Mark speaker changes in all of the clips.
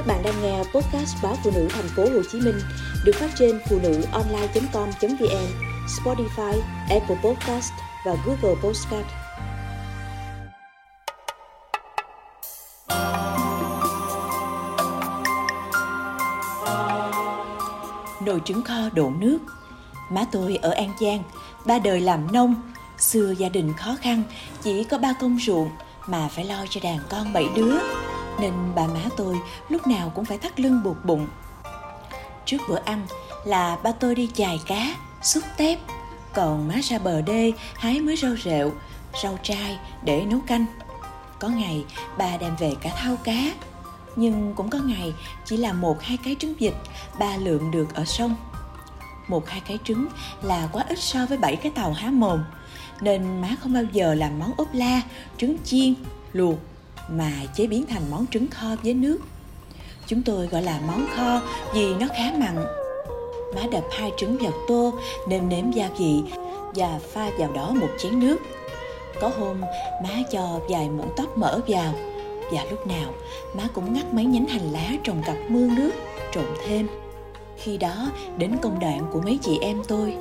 Speaker 1: Các bạn đang nghe podcast báo phụ nữ thành phố Hồ Chí Minh được phát trên phụ nữ online.com.vn, Spotify, Apple Podcast và Google Podcast. Nồi trứng kho đổ nước. Má tôi ở An Giang, ba đời làm nông, xưa gia đình khó khăn, chỉ có ba công ruộng mà phải lo cho đàn con bảy đứa nên bà má tôi lúc nào cũng phải thắt lưng buộc bụng. Trước bữa ăn là ba tôi đi chài cá, xúc tép, còn má ra bờ đê hái mới rau rệu, rau trai để nấu canh. Có ngày bà đem về cả thau cá, nhưng cũng có ngày chỉ là một hai cái trứng vịt ba lượm được ở sông. Một hai cái trứng là quá ít so với bảy cái tàu há mồm, nên má không bao giờ làm món ốp la, trứng chiên, luộc mà chế biến thành món trứng kho với nước. Chúng tôi gọi là món kho vì nó khá mặn. Má đập hai trứng vào tô, nêm nếm gia vị và pha vào đó một chén nước. Có hôm má cho vài muỗng tóc mỡ vào và lúc nào má cũng ngắt mấy nhánh hành lá trồng cặp mương nước trộn thêm. Khi đó đến công đoạn của mấy chị em tôi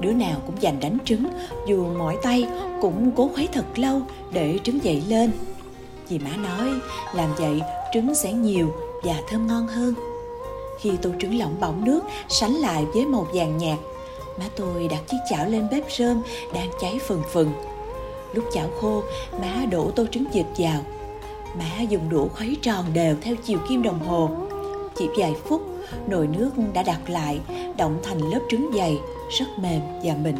Speaker 1: Đứa nào cũng giành đánh trứng Dù mỏi tay cũng cố khuấy thật lâu để trứng dậy lên Dì má nói làm vậy trứng sẽ nhiều và thơm ngon hơn. Khi tô trứng lỏng bỏng nước sánh lại với màu vàng nhạt, má tôi đặt chiếc chảo lên bếp rơm đang cháy phừng phừng. Lúc chảo khô, má đổ tô trứng vịt vào. Má dùng đũa khuấy tròn đều theo chiều kim đồng hồ. Chỉ vài phút, nồi nước đã đặt lại, động thành lớp trứng dày, rất mềm và mịn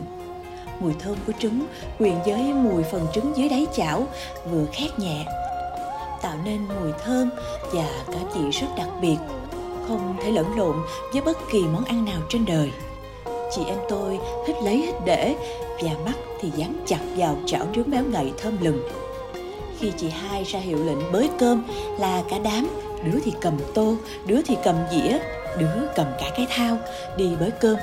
Speaker 1: mùi thơm của trứng quyện với mùi phần trứng dưới đáy chảo vừa khét nhẹ tạo nên mùi thơm và cả vị rất đặc biệt, không thể lẫn lộn với bất kỳ món ăn nào trên đời. Chị em tôi hít lấy hít để và mắt thì dán chặt vào chảo trứng béo ngậy thơm lừng. Khi chị hai ra hiệu lệnh bới cơm là cả đám, đứa thì cầm tô, đứa thì cầm dĩa, đứa cầm cả cái thao đi bới cơm.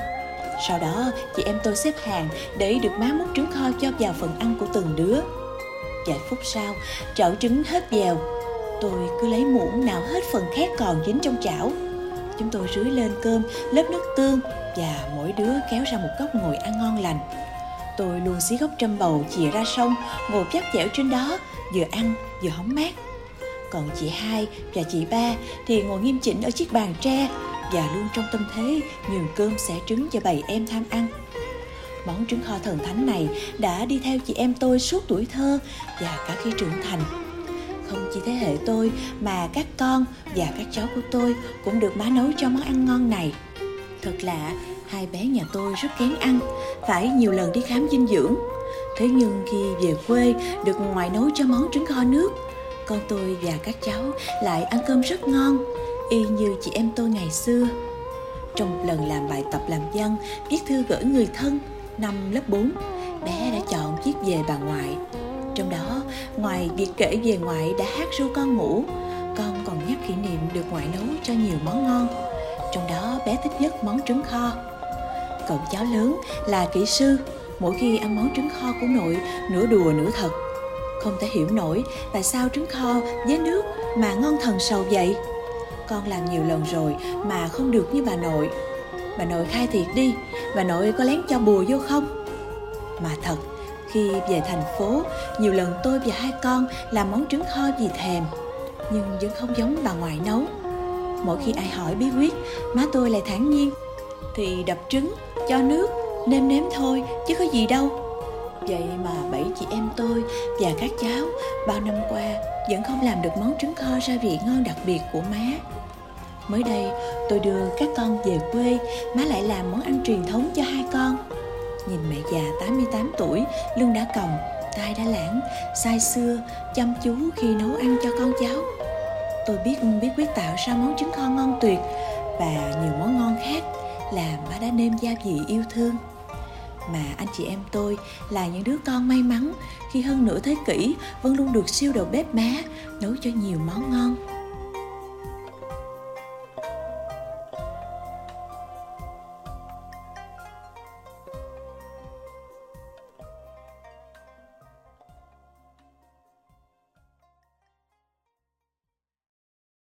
Speaker 1: Sau đó chị em tôi xếp hàng để được má múc trứng kho cho vào phần ăn của từng đứa Vài phút sau, chảo trứng hết dèo. Tôi cứ lấy muỗng nào hết phần khác còn dính trong chảo. Chúng tôi rưới lên cơm, lớp nước tương và mỗi đứa kéo ra một góc ngồi ăn ngon lành. Tôi luôn xí gốc trăm bầu chìa ra sông, ngồi chắc dẻo trên đó, vừa ăn vừa hóng mát. Còn chị hai và chị ba thì ngồi nghiêm chỉnh ở chiếc bàn tre và luôn trong tâm thế nhường cơm xẻ trứng cho bầy em tham ăn. Món trứng kho thần thánh này đã đi theo chị em tôi suốt tuổi thơ và cả khi trưởng thành. Không chỉ thế hệ tôi mà các con và các cháu của tôi cũng được má nấu cho món ăn ngon này. Thật lạ, hai bé nhà tôi rất kén ăn, phải nhiều lần đi khám dinh dưỡng. Thế nhưng khi về quê được ngoại nấu cho món trứng kho nước, con tôi và các cháu lại ăn cơm rất ngon, y như chị em tôi ngày xưa. Trong một lần làm bài tập làm văn, viết thư gửi người thân, năm lớp 4, bé đã chọn chiếc về bà ngoại. Trong đó, ngoài việc kể về ngoại đã hát ru con ngủ, con còn nhắc kỷ niệm được ngoại nấu cho nhiều món ngon. Trong đó bé thích nhất món trứng kho. Cậu cháu lớn là kỹ sư, mỗi khi ăn món trứng kho của nội nửa đùa nửa thật. Không thể hiểu nổi tại sao trứng kho với nước mà ngon thần sầu vậy. Con làm nhiều lần rồi mà không được như bà nội bà nội khai thiệt đi. Bà nội có lén cho bùa vô không? Mà thật, khi về thành phố, nhiều lần tôi và hai con làm món trứng kho vì thèm, nhưng vẫn không giống bà ngoại nấu. Mỗi khi ai hỏi bí quyết, má tôi lại thản nhiên, thì đập trứng, cho nước, nêm nếm thôi, chứ có gì đâu. Vậy mà bảy chị em tôi và các cháu bao năm qua vẫn không làm được món trứng kho gia vị ngon đặc biệt của má. Mới đây, tôi đưa các con về quê, má lại làm món ăn truyền thống cho hai con. Nhìn mẹ già 88 tuổi, lưng đã còng, tay đã lãng, say xưa, chăm chú khi nấu ăn cho con cháu. Tôi biết bí quyết tạo ra món trứng kho ngon tuyệt và nhiều món ngon khác là má đã nêm gia vị yêu thương. Mà anh chị em tôi là những đứa con may mắn khi hơn nửa thế kỷ vẫn luôn được siêu đầu bếp má nấu cho nhiều món ngon